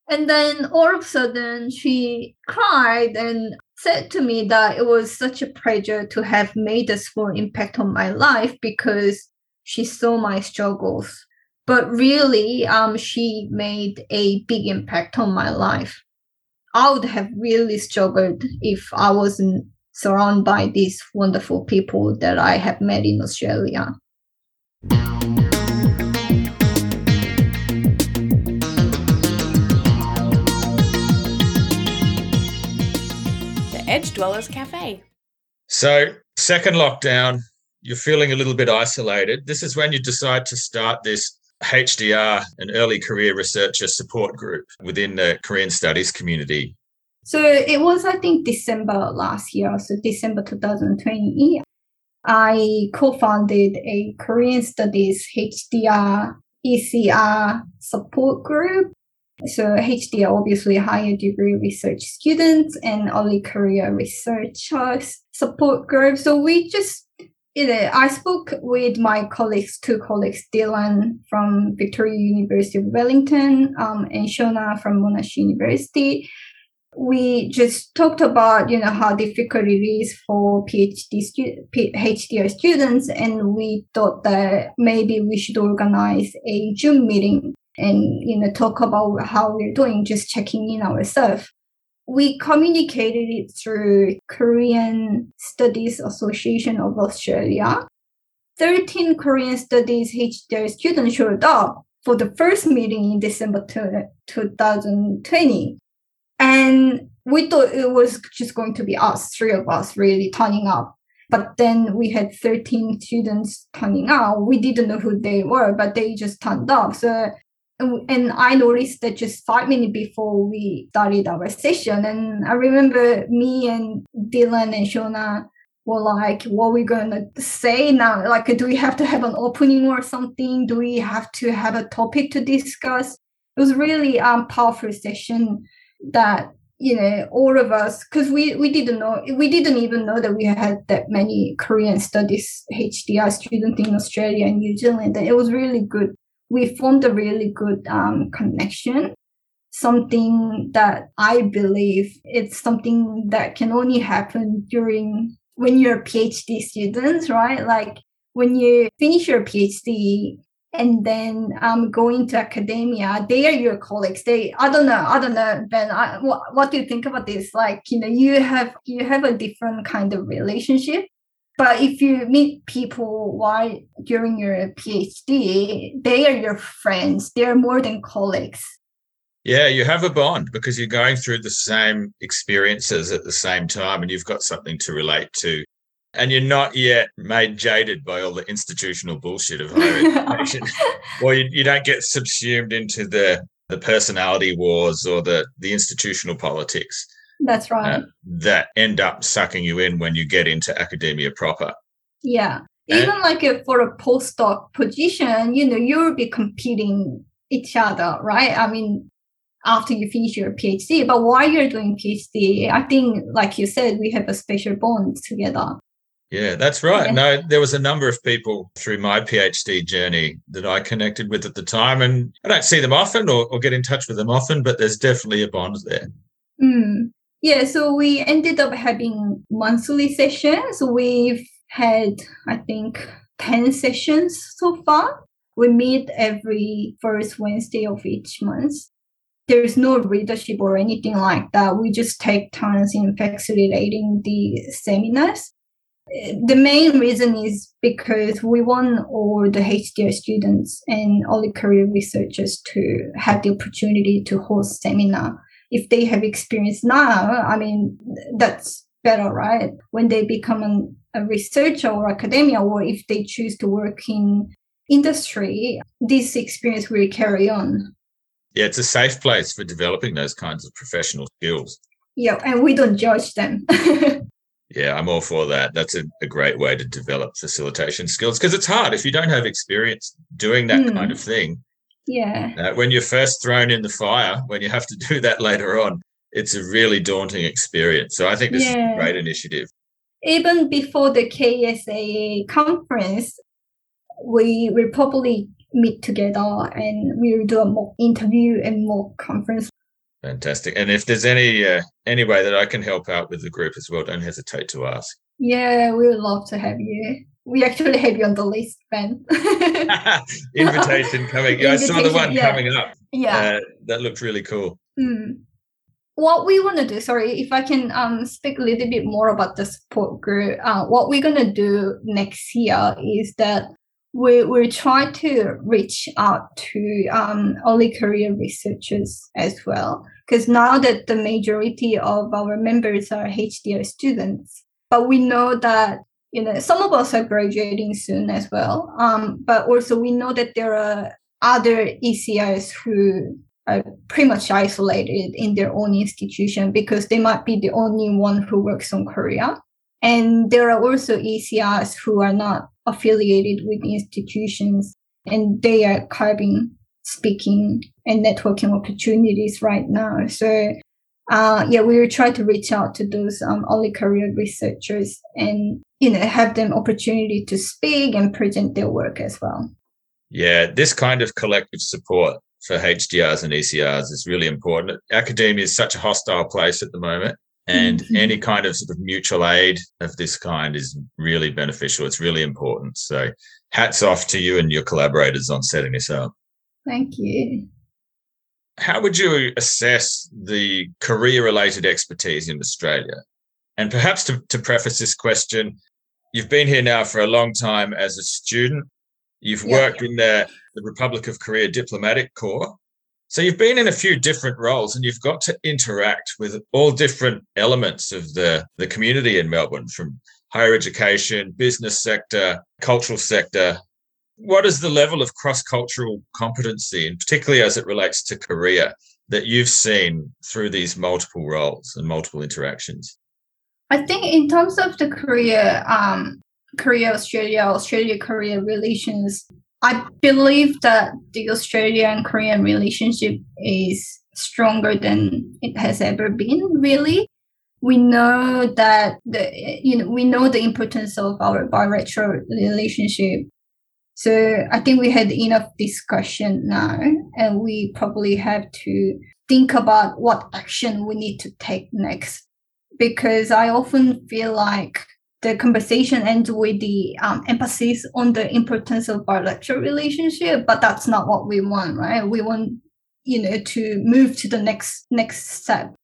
And then all of a sudden, she cried and said to me that it was such a pleasure to have made a small impact on my life because she saw my struggles. But really, um, she made a big impact on my life. I would have really struggled if I wasn't surrounded by these wonderful people that I have met in Australia. The Edge Dwellers Cafe. So, second lockdown, you're feeling a little bit isolated. This is when you decide to start this HDR, an early career researcher support group within the Korean studies community. So it was, I think, December last year, so December 2020. I co founded a Korean Studies HDR ECR support group. So HDR, obviously, higher degree research students and early career researchers support group. So we just I spoke with my colleagues, two colleagues, Dylan from Victoria University of Wellington um, and Shona from Monash University. We just talked about, you know, how difficult it is for PhD stu- HDR students, and we thought that maybe we should organize a Zoom meeting and, you know, talk about how we're doing, just checking in ourselves we communicated it through Korean Studies Association of Australia. 13 Korean Studies HDR students showed up for the first meeting in December 2020. And we thought it was just going to be us, three of us, really turning up. But then we had 13 students turning out. We didn't know who they were, but they just turned up. So and I noticed that just five minutes before we started our session, and I remember me and Dylan and Shona were like, "What are we gonna say now? Like, do we have to have an opening or something? Do we have to have a topic to discuss?" It was really um powerful session that you know all of us because we we didn't know we didn't even know that we had that many korean studies hdr students in australia and new zealand and it was really good we formed a really good um, connection. Something that i believe it's something that can only happen during when you're phd students right? Like when you finish your phd and then um, going to academia they are your colleagues. They i don't know i don't know ben I, what, what do you think about this? Like you know you have you have a different kind of relationship but if you meet people while during your PhD, they are your friends. They're more than colleagues. Yeah, you have a bond because you're going through the same experiences at the same time and you've got something to relate to. And you're not yet made jaded by all the institutional bullshit of higher education. or you, you don't get subsumed into the, the personality wars or the, the institutional politics. That's right. Uh, that end up sucking you in when you get into academia proper. Yeah. And Even like a, for a postdoc position, you know, you'll be competing each other, right? I mean, after you finish your PhD, but while you're doing PhD, I think, like you said, we have a special bond together. Yeah, that's right. Yeah. No, there was a number of people through my PhD journey that I connected with at the time, and I don't see them often or, or get in touch with them often, but there's definitely a bond there. Mm. Yeah, so we ended up having monthly sessions. We've had, I think, 10 sessions so far. We meet every first Wednesday of each month. There's no readership or anything like that. We just take turns in facilitating the seminars. The main reason is because we want all the HDR students and early career researchers to have the opportunity to host seminar if they have experience now, I mean, that's better, right? When they become an, a researcher or academia, or if they choose to work in industry, this experience will carry on. Yeah, it's a safe place for developing those kinds of professional skills. Yeah, and we don't judge them. yeah, I'm all for that. That's a, a great way to develop facilitation skills because it's hard if you don't have experience doing that mm. kind of thing. Yeah. Uh, when you're first thrown in the fire, when you have to do that later on, it's a really daunting experience. So I think this yeah. is a great initiative. Even before the KSAA conference, we will probably meet together and we will do a mock interview and mock conference. Fantastic. And if there's any uh, any way that I can help out with the group as well, don't hesitate to ask. Yeah, we would love to have you we actually have you on the list, Ben. Invitation coming. Yeah, Invitation, I saw the one yeah. coming up. Yeah. Uh, that looked really cool. Mm. What we want to do, sorry, if I can um, speak a little bit more about the support group, uh, what we're going to do next year is that we will try to reach out to um, early career researchers as well. Because now that the majority of our members are HDR students, but we know that you know some of us are graduating soon as well. Um, but also we know that there are other ECIs who are pretty much isolated in their own institution because they might be the only one who works on korea. And there are also ECIs who are not affiliated with institutions and they are carving speaking and networking opportunities right now. So uh, yeah, we will try to reach out to those um, early career researchers and you know have them opportunity to speak and present their work as well. Yeah, this kind of collective support for HDRs and ECRs is really important. Academia is such a hostile place at the moment. And mm-hmm. any kind of sort of mutual aid of this kind is really beneficial. It's really important. So, hats off to you and your collaborators on setting this up. Thank you. How would you assess the Korea related expertise in Australia? And perhaps to, to preface this question, you've been here now for a long time as a student. You've yeah. worked in the, the Republic of Korea Diplomatic Corps. So you've been in a few different roles and you've got to interact with all different elements of the, the community in Melbourne from higher education, business sector, cultural sector. What is the level of cross cultural competency, and particularly as it relates to Korea, that you've seen through these multiple roles and multiple interactions? I think in terms of the Korea, um, Australia, Australia Korea relations, I believe that the Australian Korean relationship is stronger than it has ever been, really. We know that the you know we know the importance of our bilateral relationship. So I think we had enough discussion now and we probably have to think about what action we need to take next. Because I often feel like the conversation ends with the um, emphasis on the importance of bilateral relationship, but that's not what we want, right? We want you know to move to the next next step.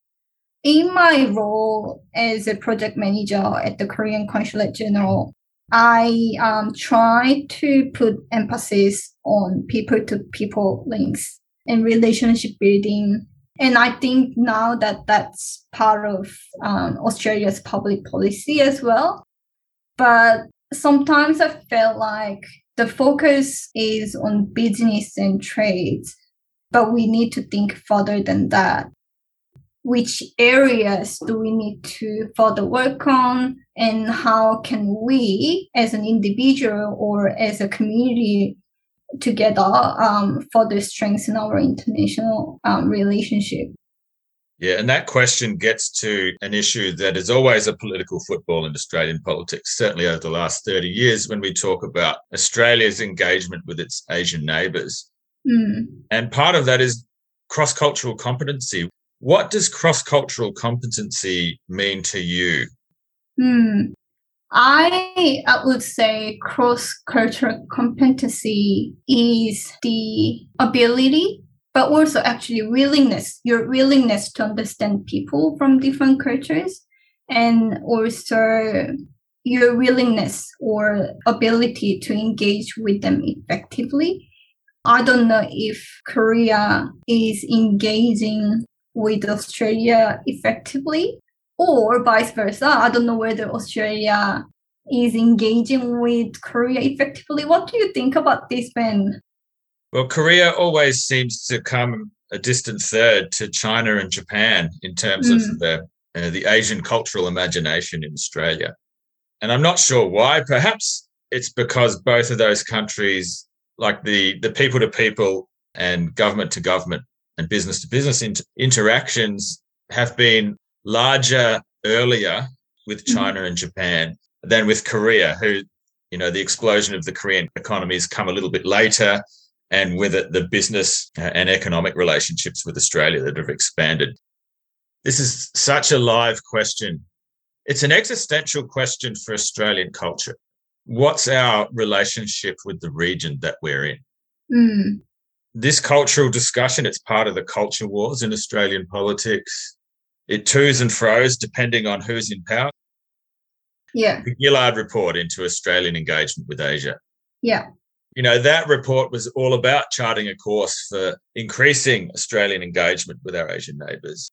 In my role as a project manager at the Korean Consulate General, I um, try to put emphasis on people to people links and relationship building. And I think now that that's part of um, Australia's public policy as well. But sometimes I felt like the focus is on business and trades, but we need to think further than that. Which areas do we need to further work on, and how can we, as an individual or as a community, together um, further strengthen our international um, relationship? Yeah, and that question gets to an issue that is always a political football in Australian politics, certainly over the last 30 years when we talk about Australia's engagement with its Asian neighbours. Mm. And part of that is cross cultural competency. What does cross cultural competency mean to you? Hmm. I, I would say cross cultural competency is the ability but also actually willingness, your willingness to understand people from different cultures, and also your willingness or ability to engage with them effectively. I don't know if Korea is engaging with Australia effectively or vice versa. I don't know whether Australia is engaging with Korea effectively. What do you think about this, Ben? Well, Korea always seems to come a distant third to China and Japan in terms mm. of hmm. the uh, the Asian cultural imagination in Australia. And I'm not sure why. Perhaps it's because both of those countries, like the the people to people and government to government and business to business interactions, have been larger earlier with hmm. China and Japan than with Korea, who you know the explosion of the Korean economy has come a little bit later and with it, the business uh, and economic relationships with Australia that have expanded. This is such a live question. It's an existential question for Australian culture. What's our relationship with the region that we're in? Mm. This cultural discussion, it's part of the culture wars in Australian politics. It twos and fro's depending on who's in power. Yeah. The Gillard report into Australian engagement with Asia. Yeah you know, that report was all about charting a course for increasing Australian engagement with our Asian neighbours.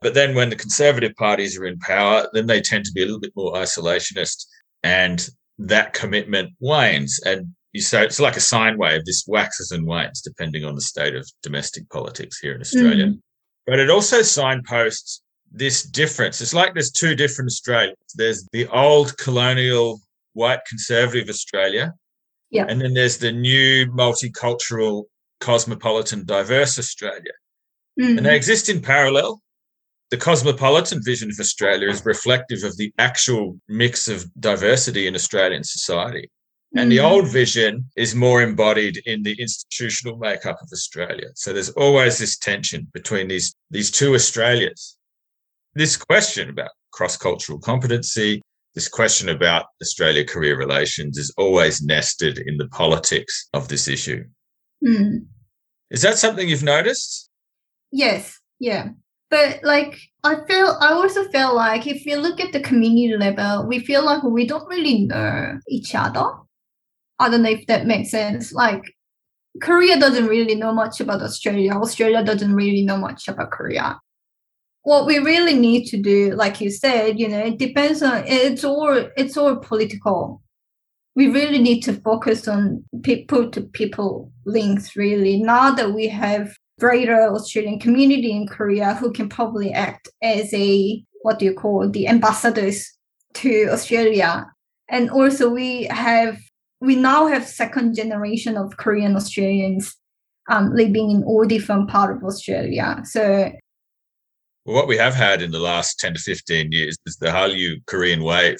But then when the conservative parties are in power, then they tend to be a little bit more isolationist and that commitment wanes. And you say it's like a sine wave, this waxes and wanes depending on the state of domestic politics here in Australia. Mm. But it also signposts this difference. It's like there's two different Australias. There's the old colonial white conservative Australia, yeah. And then there's the new multicultural, cosmopolitan, diverse Australia. Mm-hmm. And they exist in parallel, the cosmopolitan vision of Australia is reflective of the actual mix of diversity in Australian society. And the Mm. old vision is more embodied in the institutional makeup of Australia. So there's always this tension between these, these two Australias. This question about cross cultural competency, this question about Australia Korea relations is always nested in the politics of this issue. Mm. Is that something you've noticed? Yes, yeah. But like I feel I also feel like if you look at the community level, we feel like we don't really know each other. I don't know if that makes sense. Like Korea doesn't really know much about Australia. Australia doesn't really know much about Korea. What we really need to do, like you said, you know, it depends on it's all it's all political. We really need to focus on people to people links really. Now that we have greater Australian community in Korea who can probably act as a what do you call the ambassadors to Australia. And also we have we now have second generation of Korean Australians um, living in all different part of Australia. So Well, what we have had in the last 10 to 15 years is the Hallyu Korean wave,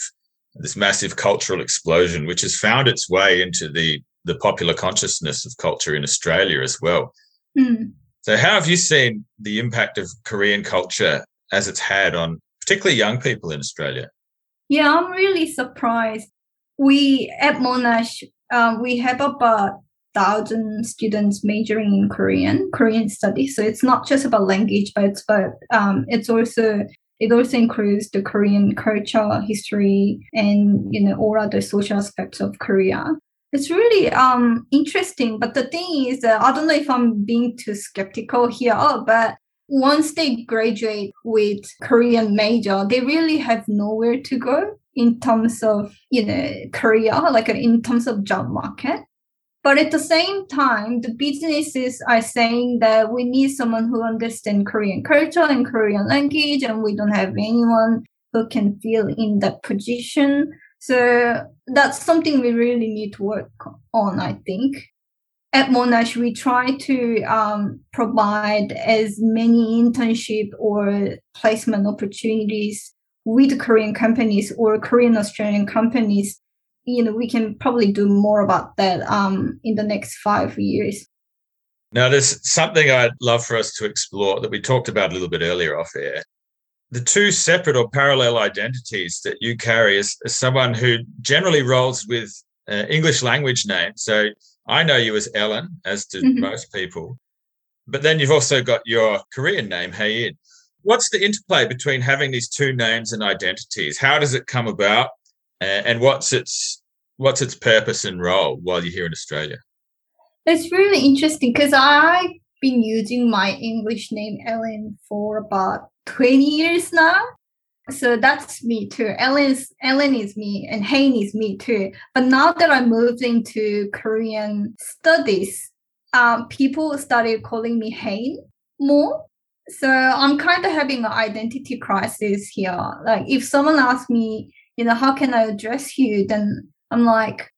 this massive cultural explosion, which has found its way into the, the popular consciousness of culture in Australia as well. hmm, So, how have you seen the impact of Korean culture as it's had on particularly young people in Australia? yeah, I'm really surprised. We at Monash um, we have about thousand students majoring in Korean, Korean studies. So it's not just about language, but it's um, it's also it also includes the Korean culture, history, and you know all other social aspects of Korea. It's really um interesting, but the thing is, uh, I don't know if I'm being too skeptical here, but once they graduate with Korean major, they really have nowhere to go in terms of you know career, like in terms of job market. But at the same time, the businesses are saying that we need someone who understands Korean culture and Korean language, and we don't have anyone who can fill in that position. So that's something we really need to work on, I think. At Monash, we try to um, provide as many internship or placement opportunities with Korean companies or Korean Australian companies you know we can probably do more about that um in the next five years Now, there's something I'd love for us to explore that we talked about a little bit earlier off air. The two separate or parallel identities that you carry as, as someone who generally rolls with uh, English language names. So I know you as Ellen, as do Mhm. most people. But then you've also got your Korean name, Hayin. What's the interplay between having these two names and identities? How does it come about? And what's its what's its purpose and role while you're here in Australia? it's really interesting because i've been using my english name ellen for about 20 years now so that's me too ellen's ellen is me and Hain is me too but now that i moved into korean studies um, people started calling me Hain more so i'm kind of having an identity crisis here like if someone asks me you know how can i address you then i'm like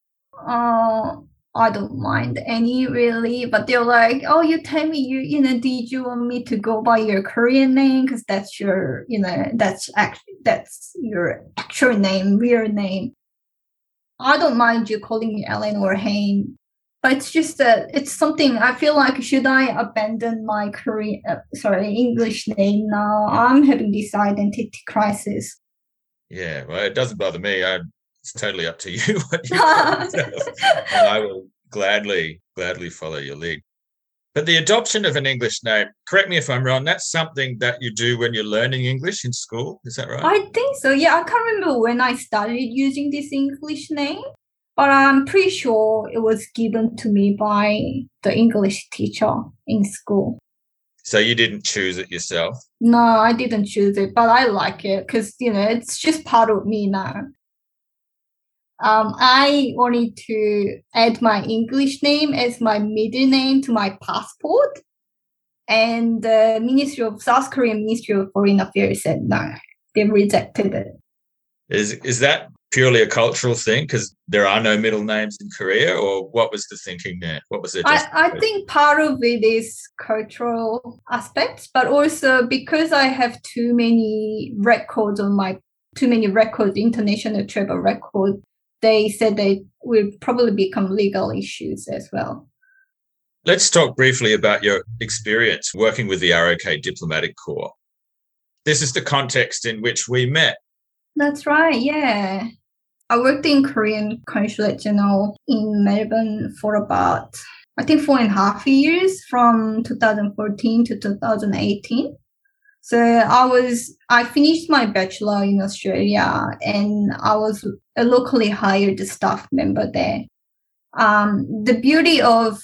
oh I don't mind any really, but they're like, oh, you tell me you, you know, did you want me to go by your Korean name? Because that's your, you know, that's actually, that's your actual name, real name. I don't mind you calling me Ellen or Hain, but it's just that it's something I feel like, should I abandon my Korean, uh, sorry, English name now? I'm having this identity crisis. Yeah, well, it doesn't bother me. I, it's totally up to you what you and I will gladly, gladly follow your lead. But the adoption of an English name, correct me if I'm wrong, that's something that you do when you're learning English in school. Is that right? I think so. Yeah, I can't remember when I started using this English name, but I'm pretty sure it was given to me by the English teacher in school. so you didn't choose it yourself. No, I didn't choose it, but I like it because you know it's just part of me now. Um, I wanted to add my English name as my middle name to my passport, and the Ministry of South Korean Ministry of Foreign Affairs said no, they rejected it. Is is that purely a cultural thing because there are no middle names in Korea, or what was the thinking there? What was it? I, I think part of it is cultural aspects, but also because I have too many records on my too many records, international travel records, they said they will probably become legal issues as well. Let's talk briefly about your experience working with the ROK Diplomatic Corps. This is the context in which we met. That's right, yeah. I worked in Korean Consulate General in Melbourne for about, I think, four and a half years from 2014 to 2018. So I was, I finished my bachelor in Australia and I was a locally hired staff member there. Um, the beauty of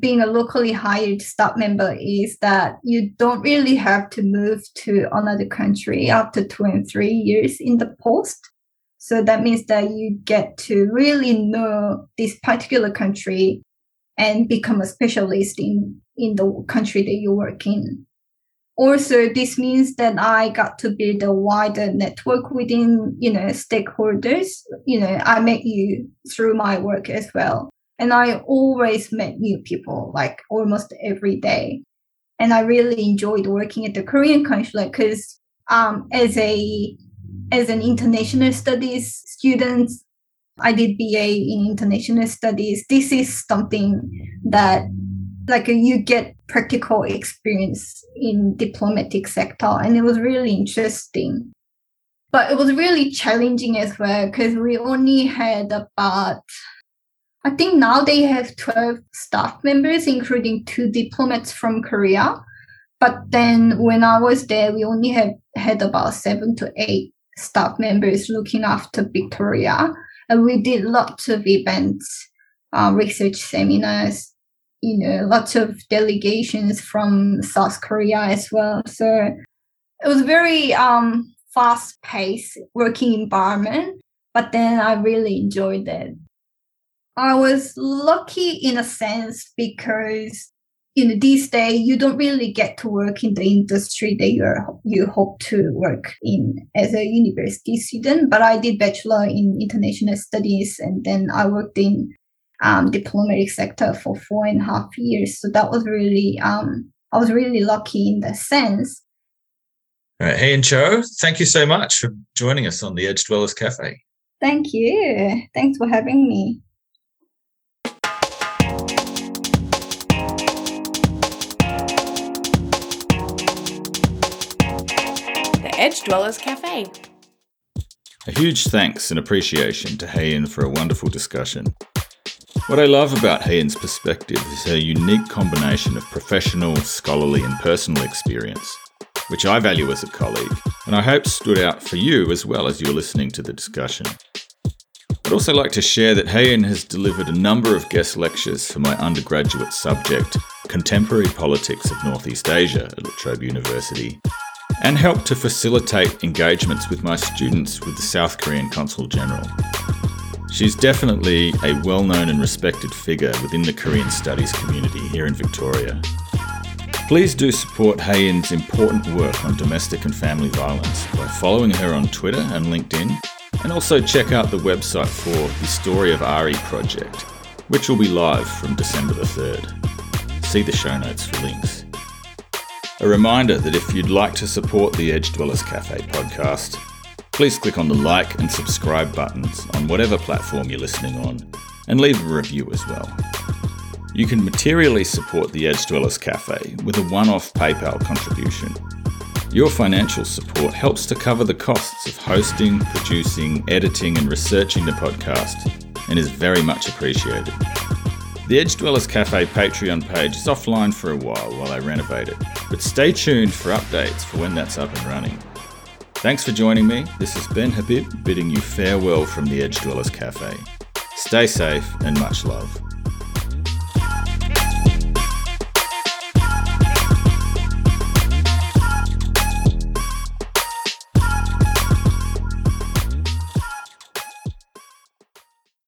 being a locally hired staff member is that you don't really have to move to another country after two and three years in the post. So that means that you get to really know this particular country and become a specialist in, in the country that you work in. Also, this means that I got to build a wider network within, you know, stakeholders. You know, I met you through my work as well. And I always met new people, like almost every day. And I really enjoyed working at the Korean consulate because um, as a as an international studies student, I did BA in international studies. This is something that like you get practical experience in diplomatic sector and it was really interesting. But it was really challenging as well because we only had about i think now they have 12 staff members including two diplomats from korea. But then when i was there we only have had about seven to eight staff members looking after Victoria. And we did lots of events, uh, research seminars, you know, lots of delegations from South Korea as well. So it was very um, fast paced working environment, but then I really enjoyed it. I was lucky in a sense because you know these days you don't really get to work in the industry that you you hope to work in as a university student but i did bachelor in international studies and then i worked in um, diplomatic sector for four and a half years so that was really um, i was really lucky in that sense right. Hayen Cho, thank you so much for joining us on the Edge Dwellers Cafe. thank you thanks for having me Edge Dwellers Cafe. A huge thanks and appreciation to Hayen for a wonderful discussion. What I love about Hayen's perspective is her unique combination of professional, scholarly, and personal experience, which I value as a colleague, and I hope stood out for you as well as you're listening to the discussion. I'd also like to share that Hayen has delivered a number of guest lectures for my undergraduate subject, Contemporary Politics of Northeast Asia at La Trobe University, and helped to facilitate engagements with my students with the South Korean Consul General. She's definitely a well known and respected figure within the Korean studies community here in Victoria. Please do support Hayen's important work on domestic and family violence by following her on Twitter and LinkedIn, and also check out the website for the Story of Ari project, which will be live from December the 3rd. See the show notes for links. A reminder that if you'd like to support the Edge Dwellers Cafe podcast, please click on the like and subscribe buttons on whatever platform you're listening on and leave a review as well. You can materially support the Edge Dwellers Cafe with a one off PayPal contribution. Your financial support helps to cover the costs of hosting, producing, editing, and researching the podcast and is very much appreciated. The Edge Dwellers Cafe Patreon page is offline for a while while I renovate it, but stay tuned for updates for when that's up and running. Thanks for joining me. This is Ben Habib bidding you farewell from the Edge Dwellers Cafe. Stay safe and much love.